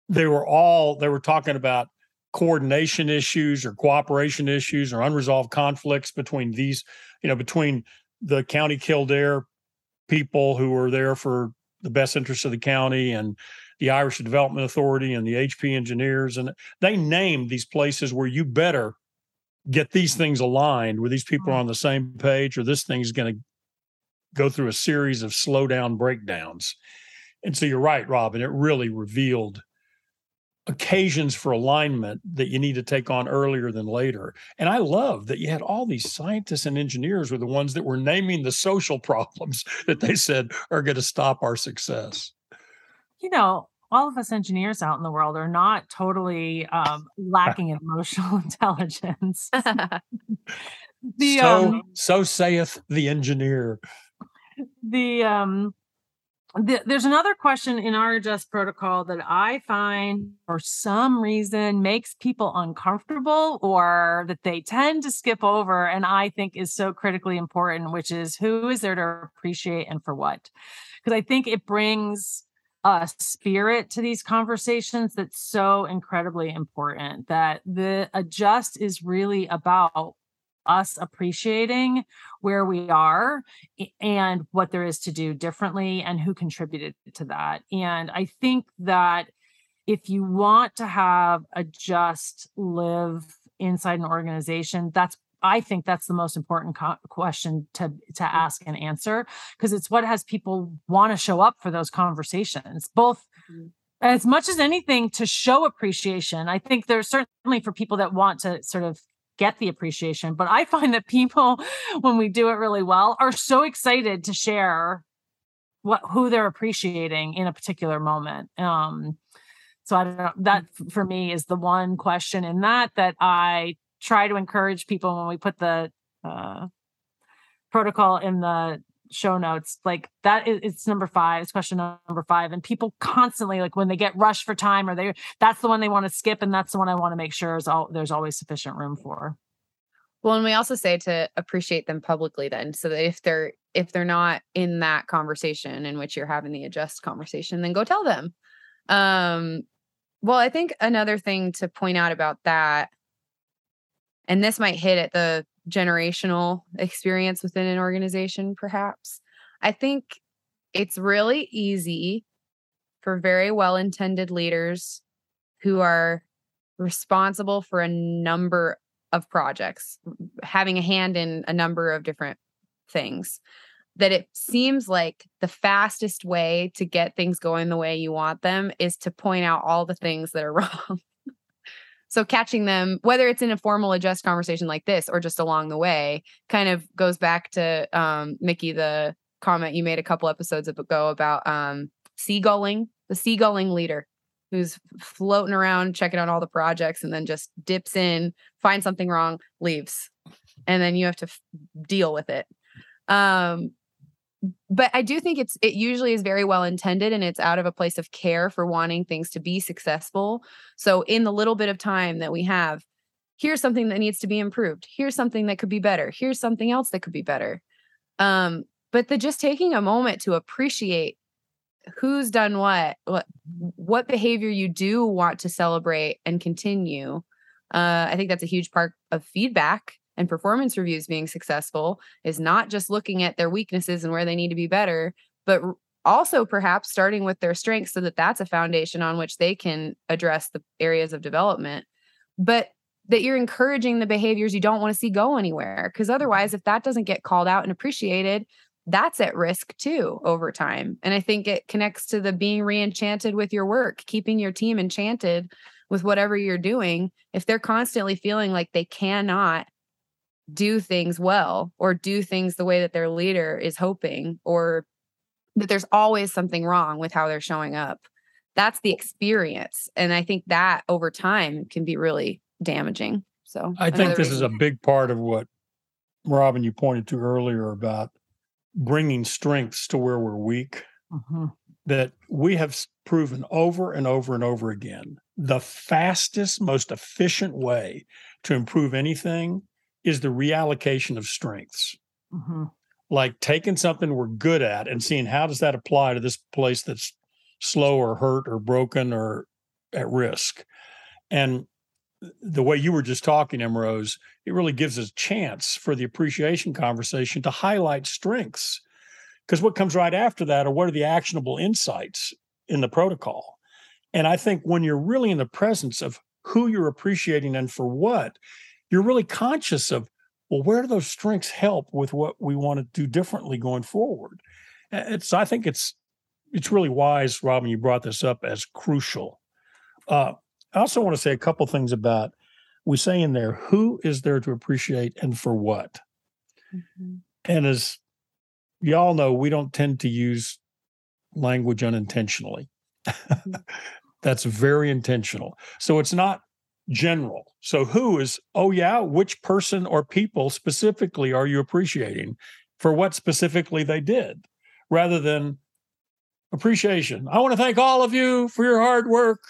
They were all they were talking about coordination issues or cooperation issues or unresolved conflicts between these, you know, between the county Kildare people who were there for the best interest of the county and the Irish Development Authority and the HP engineers. And they named these places where you better get these things aligned where these people mm-hmm. are on the same page or this thing's going to go through a series of slowdown breakdowns. And so you're right, Robin, it really revealed occasions for alignment that you need to take on earlier than later. And I love that you had all these scientists and engineers were the ones that were naming the social problems that they said are going to stop our success. You know, all of us engineers out in the world are not totally um, lacking in emotional intelligence. the so, um, so saith the engineer. The um the, there's another question in our adjust protocol that I find for some reason makes people uncomfortable or that they tend to skip over and I think is so critically important, which is who is there to appreciate and for what? Because I think it brings a spirit to these conversations that's so incredibly important that the adjust is really about us appreciating where we are and what there is to do differently and who contributed to that. And I think that if you want to have a just live inside an organization, that's I think that's the most important co- question to to mm. ask and answer because it's what has people want to show up for those conversations, both mm-hmm. as much as anything to show appreciation. I think there's certainly for people that want to sort of get the appreciation. But I find that people, when we do it really well, are so excited to share what who they're appreciating in a particular moment. Um, so I don't know. That for me is the one question in that that I try to encourage people when we put the uh, protocol in the show notes like that is it's number five it's question number five and people constantly like when they get rushed for time or they that's the one they want to skip and that's the one i want to make sure is all there's always sufficient room for. Well and we also say to appreciate them publicly then so that if they're if they're not in that conversation in which you're having the adjust conversation then go tell them. Um well i think another thing to point out about that and this might hit at the generational experience within an organization, perhaps. I think it's really easy for very well intended leaders who are responsible for a number of projects, having a hand in a number of different things, that it seems like the fastest way to get things going the way you want them is to point out all the things that are wrong. So catching them, whether it's in a formal adjust conversation like this or just along the way, kind of goes back to um, Mickey, the comment you made a couple episodes ago about um, seagulling, the seagulling leader who's floating around checking out all the projects and then just dips in, finds something wrong, leaves. And then you have to f- deal with it. Um, but I do think it's it usually is very well intended and it's out of a place of care for wanting things to be successful. So in the little bit of time that we have, here's something that needs to be improved. Here's something that could be better. Here's something else that could be better. Um, but the just taking a moment to appreciate who's done what, what what behavior you do want to celebrate and continue. Uh, I think that's a huge part of feedback and performance reviews being successful is not just looking at their weaknesses and where they need to be better, but also perhaps starting with their strengths so that that's a foundation on which they can address the areas of development. But that you're encouraging the behaviors you don't want to see go anywhere. Because otherwise, if that doesn't get called out and appreciated, that's at risk too over time. And I think it connects to the being reenchanted with your work, keeping your team enchanted with whatever you're doing. If they're constantly feeling like they cannot do things well or do things the way that their leader is hoping, or that there's always something wrong with how they're showing up, that's the experience. And I think that over time can be really damaging. So I think this reason. is a big part of what Robin you pointed to earlier about bringing strengths to where we're weak. Mm-hmm. That we have proven over and over and over again the fastest, most efficient way to improve anything is the reallocation of strengths. Mm-hmm. Like taking something we're good at and seeing how does that apply to this place that's slow or hurt or broken or at risk. And the way you were just talking, Emma Rose, it really gives us a chance for the appreciation conversation to highlight strengths. Because what comes right after that are what are the actionable insights in the protocol? And I think when you're really in the presence of who you're appreciating and for what, you're really conscious of, well, where do those strengths help with what we want to do differently going forward? It's I think it's it's really wise, Robin, you brought this up as crucial. Uh, I also want to say a couple things about we say in there who is there to appreciate and for what. Mm-hmm. And as y'all know, we don't tend to use language unintentionally. Mm-hmm. That's very intentional. So it's not general. So who is, oh, yeah, which person or people specifically are you appreciating for what specifically they did rather than appreciation? I want to thank all of you for your hard work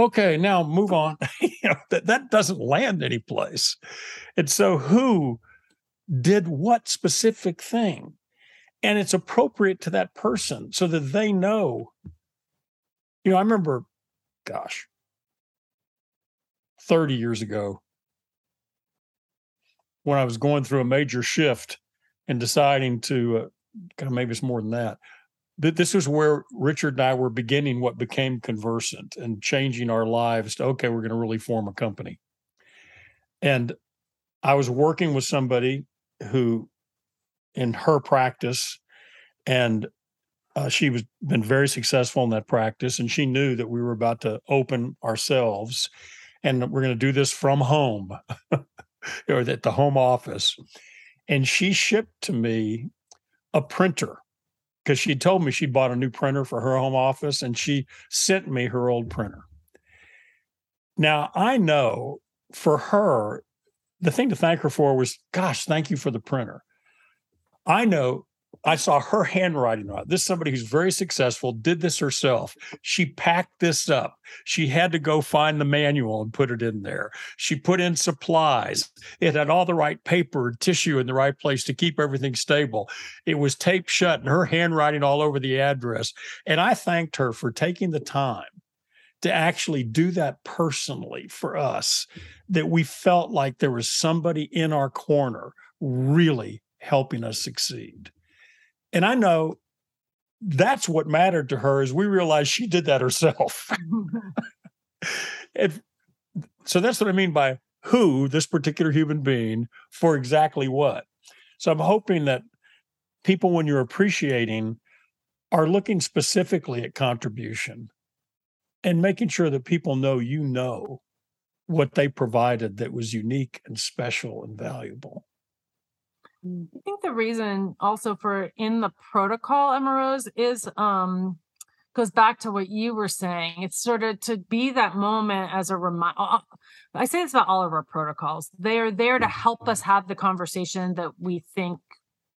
okay, now move on. you know, that, that doesn't land any place. And so who did what specific thing? And it's appropriate to that person so that they know. You know, I remember, gosh, 30 years ago, when I was going through a major shift and deciding to, uh, kind of maybe it's more than that, this is where Richard and I were beginning what became conversant and changing our lives to okay, we're going to really form a company. And I was working with somebody who, in her practice, and uh, she was been very successful in that practice, and she knew that we were about to open ourselves, and we're going to do this from home, or at the home office. And she shipped to me a printer because she told me she bought a new printer for her home office and she sent me her old printer. Now, I know for her, the thing to thank her for was, gosh, thank you for the printer. I know I saw her handwriting on it. This is somebody who's very successful, did this herself. She packed this up. She had to go find the manual and put it in there. She put in supplies. It had all the right paper and tissue in the right place to keep everything stable. It was taped shut and her handwriting all over the address. And I thanked her for taking the time to actually do that personally for us, that we felt like there was somebody in our corner really helping us succeed. And I know that's what mattered to her is we realized she did that herself. and so that's what I mean by who this particular human being for exactly what. So I'm hoping that people, when you're appreciating, are looking specifically at contribution and making sure that people know you know what they provided that was unique and special and valuable. Mm. I think the reason also for in the protocol, Emma Rose, is um goes back to what you were saying. It's sort of to be that moment as a reminder. I say this about all of our protocols. They are there to help us have the conversation that we think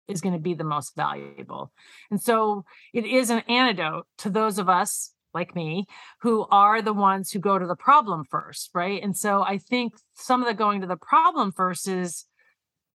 is going to be the most valuable. And so it is an antidote to those of us like me who are the ones who go to the problem first, right? And so I think some of the going to the problem first is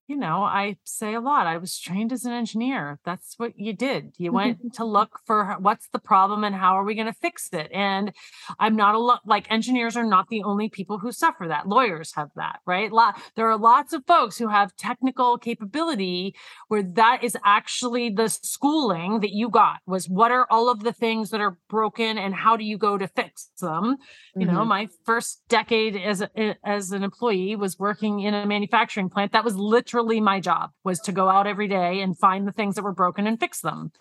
you know, I say a lot. I was trained as an engineer. That's what you did. You went to look for what's the problem and how are we going to fix it. And I'm not a lot like engineers are not the only people who suffer that. Lawyers have that, right? Lot there are lots of folks who have technical capability where that is actually the schooling that you got was what are all of the things that are broken and how do you go to fix them? You mm-hmm. know, my first decade as a, as an employee was working in a manufacturing plant. That was literally my job was to go out every day and find the things that were broken and fix them.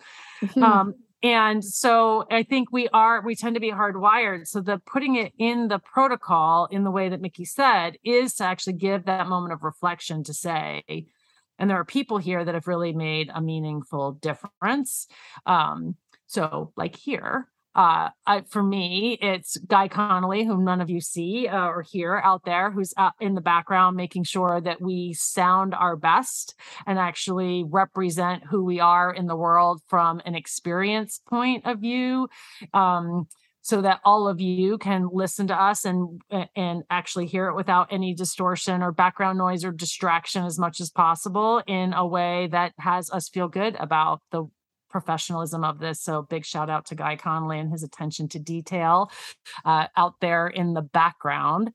Mm-hmm. Um, and so I think we are we tend to be hardwired. So the putting it in the protocol in the way that Mickey said is to actually give that moment of reflection to say, and there are people here that have really made a meaningful difference. Um, so like here, uh, for me, it's Guy Connolly, whom none of you see uh, or hear out there, who's in the background, making sure that we sound our best and actually represent who we are in the world from an experience point of view. Um, so that all of you can listen to us and and actually hear it without any distortion or background noise or distraction as much as possible in a way that has us feel good about the professionalism of this. So big shout out to Guy Connolly and his attention to detail uh, out there in the background.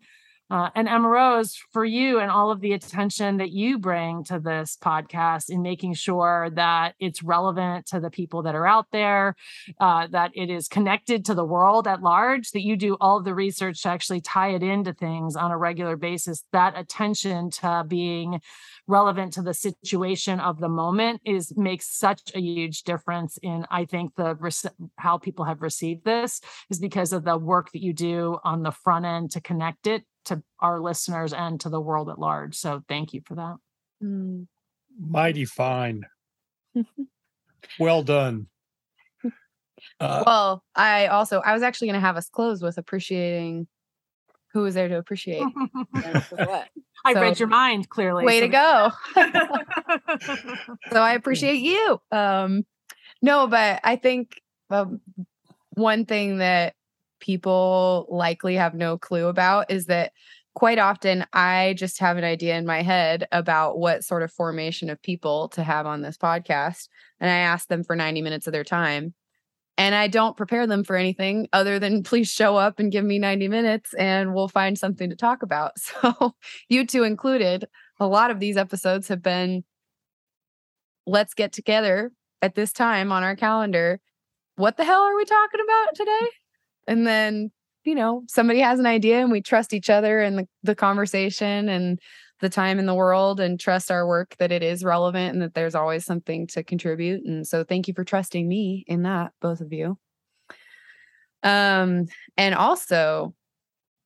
Uh, and Emma Rose, for you and all of the attention that you bring to this podcast in making sure that it's relevant to the people that are out there, uh, that it is connected to the world at large, that you do all the research to actually tie it into things on a regular basis. That attention to being relevant to the situation of the moment is makes such a huge difference in i think the how people have received this is because of the work that you do on the front end to connect it to our listeners and to the world at large. So thank you for that. Mm. Mighty fine. well done. Uh, well, I also I was actually going to have us close with appreciating who was there to appreciate what. I so, read your mind clearly. Way so. to go. so I appreciate you. Um, no, but I think um, one thing that people likely have no clue about is that quite often I just have an idea in my head about what sort of formation of people to have on this podcast. And I ask them for 90 minutes of their time. And I don't prepare them for anything other than please show up and give me 90 minutes and we'll find something to talk about. So, you two included, a lot of these episodes have been let's get together at this time on our calendar. What the hell are we talking about today? And then you know somebody has an idea and we trust each other and the, the conversation and the time in the world and trust our work that it is relevant and that there's always something to contribute. And so thank you for trusting me in that both of you. Um and also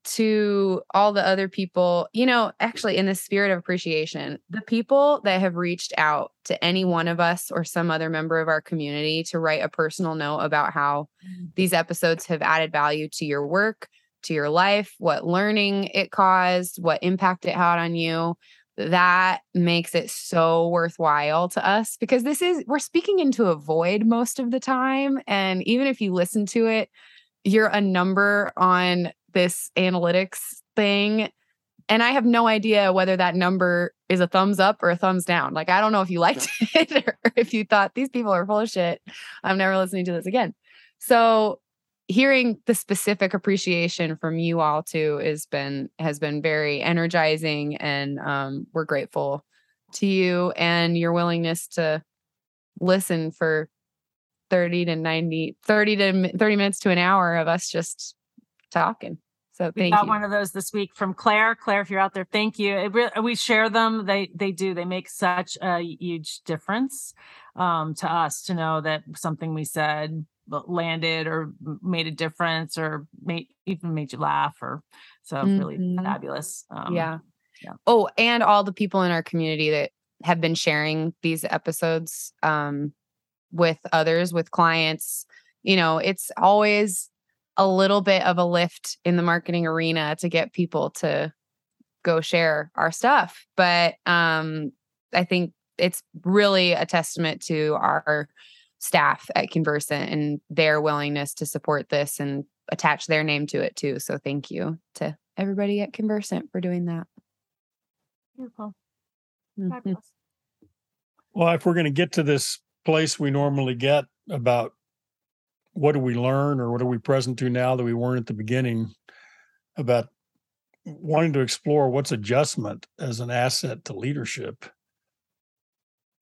to all the other people, you know, actually, in the spirit of appreciation, the people that have reached out to any one of us or some other member of our community to write a personal note about how mm. these episodes have added value to your work, to your life, what learning it caused, what impact it had on you. That makes it so worthwhile to us because this is, we're speaking into a void most of the time. And even if you listen to it, you're a number on this analytics thing and I have no idea whether that number is a thumbs up or a thumbs down. Like, I don't know if you liked it or if you thought these people are full of shit. I'm never listening to this again. So, hearing the specific appreciation from you all too has been has been very energizing, and um, we're grateful to you and your willingness to listen for 30 to 90 30 to 30 minutes to an hour of us just talking so thank we got you. one of those this week from Claire. Claire, if you're out there, thank you. Really, we share them. They they do. They make such a huge difference um, to us to know that something we said landed or made a difference or made even made you laugh or so mm-hmm. really fabulous. Um, yeah. Yeah. Oh, and all the people in our community that have been sharing these episodes um, with others, with clients. You know, it's always a little bit of a lift in the marketing arena to get people to go share our stuff. But um, I think it's really a testament to our staff at Conversant and their willingness to support this and attach their name to it too. So thank you to everybody at Conversant for doing that. Beautiful. Mhm. Well, if we're going to get to this place we normally get about what do we learn or what are we present to now that we weren't at the beginning about wanting to explore what's adjustment as an asset to leadership.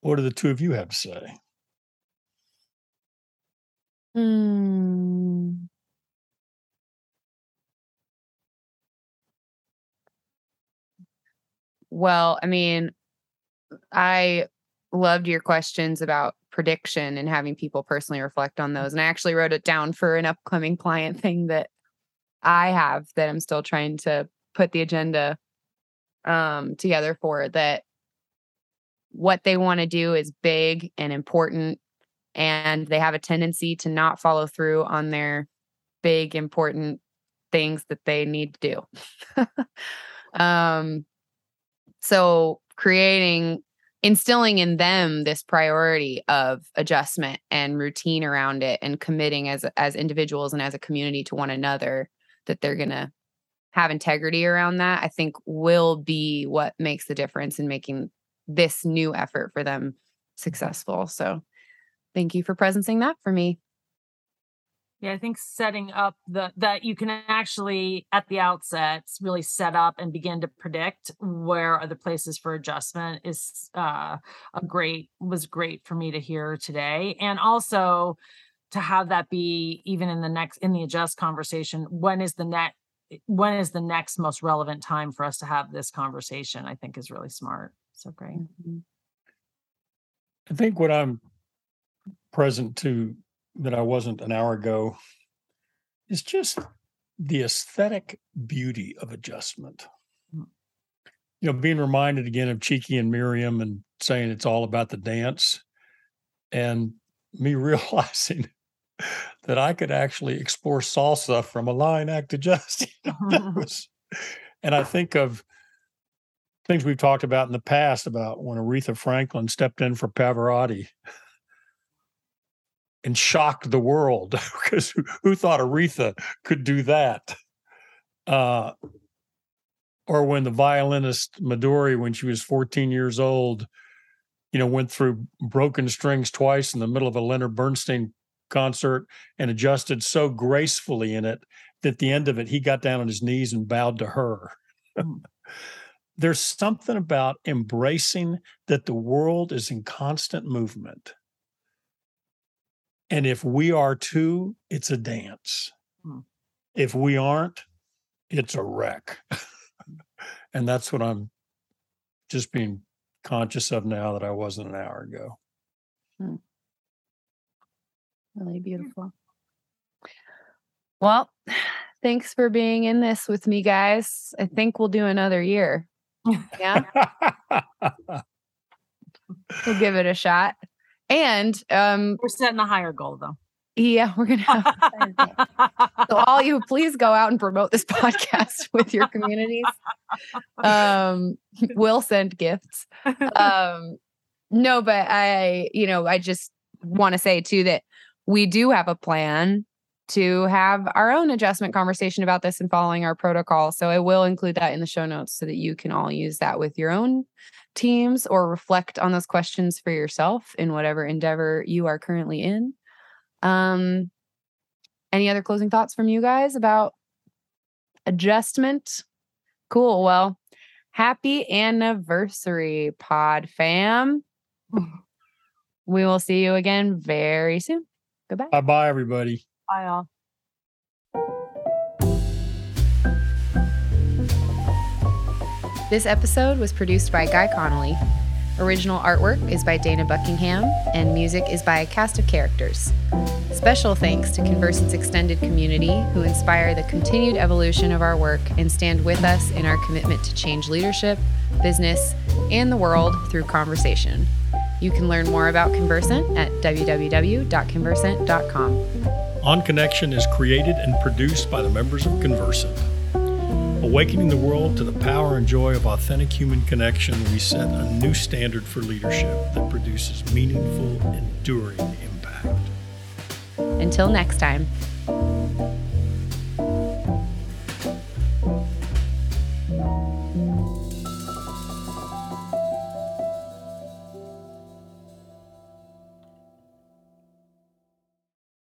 What do the two of you have to say? Hmm. Well, I mean, I loved your questions about prediction and having people personally reflect on those. And I actually wrote it down for an upcoming client thing that I have that I'm still trying to put the agenda um together for that what they want to do is big and important and they have a tendency to not follow through on their big important things that they need to do. um so creating instilling in them this priority of adjustment and routine around it and committing as as individuals and as a community to one another that they're going to have integrity around that i think will be what makes the difference in making this new effort for them successful. So thank you for presencing that for me Yeah, I think setting up the that you can actually at the outset really set up and begin to predict where are the places for adjustment is uh a great was great for me to hear today. And also to have that be even in the next in the adjust conversation, when is the next when is the next most relevant time for us to have this conversation? I think is really smart. So great. Mhm. I think what I'm present to that I wasn't an hour ago is just the aesthetic beauty of adjustment. Mm. You know, being reminded again of Cheeky and Miriam and saying it's all about the dance, and me realizing that I could actually explore salsa from align act adjust. You know, was, and I think of things we've talked about in the past about when Aretha Franklin stepped in for Pavarotti and shocked the world because who, who thought Aretha could do that? Uh, or when the violinist Midori, when she was 14 years old, you know, went through broken strings twice in the middle of a Leonard Bernstein concert and adjusted so gracefully in it that at the end of it, he got down on his knees and bowed to her. Mm. There's something about embracing that the world is in constant movement. And if we are too, it's a dance. Hmm. If we aren't, it's a wreck. and that's what I'm just being conscious of now that I wasn't an hour ago. really beautiful well thanks for being in this with me guys i think we'll do another year yeah we'll give it a shot and um We're setting a higher goal though. yeah we're gonna have so all you please go out and promote this podcast with your communities. Um we'll send gifts. Um no but i you know i just want to say too that we do have a plan to have our own adjustment conversation about this and following our protocol. So i will include that in the show notes so that you can all use that with your own teams or reflect on those questions for yourself in whatever endeavor you are currently in. Um any other closing thoughts from you guys about adjustment? Cool well happy anniversary pod fam. We will see you again very soon. Goodbye. Bye bye, everybody. Bye all. This episode was produced by Guy Connolly. Original artwork is by Dana Buckingham, and music is by a cast of characters. Special thanks to Conversant's extended community who inspire the continued evolution of our work and stand with us in our commitment to change leadership, business, and the world through conversation. You can learn more about Conversant at www.conversant.com. On Connection is created and produced by the members of Conversant. Awakening the world to the power and joy of authentic human connection, we set a new standard for leadership that produces meaningful, enduring impact. Until next time.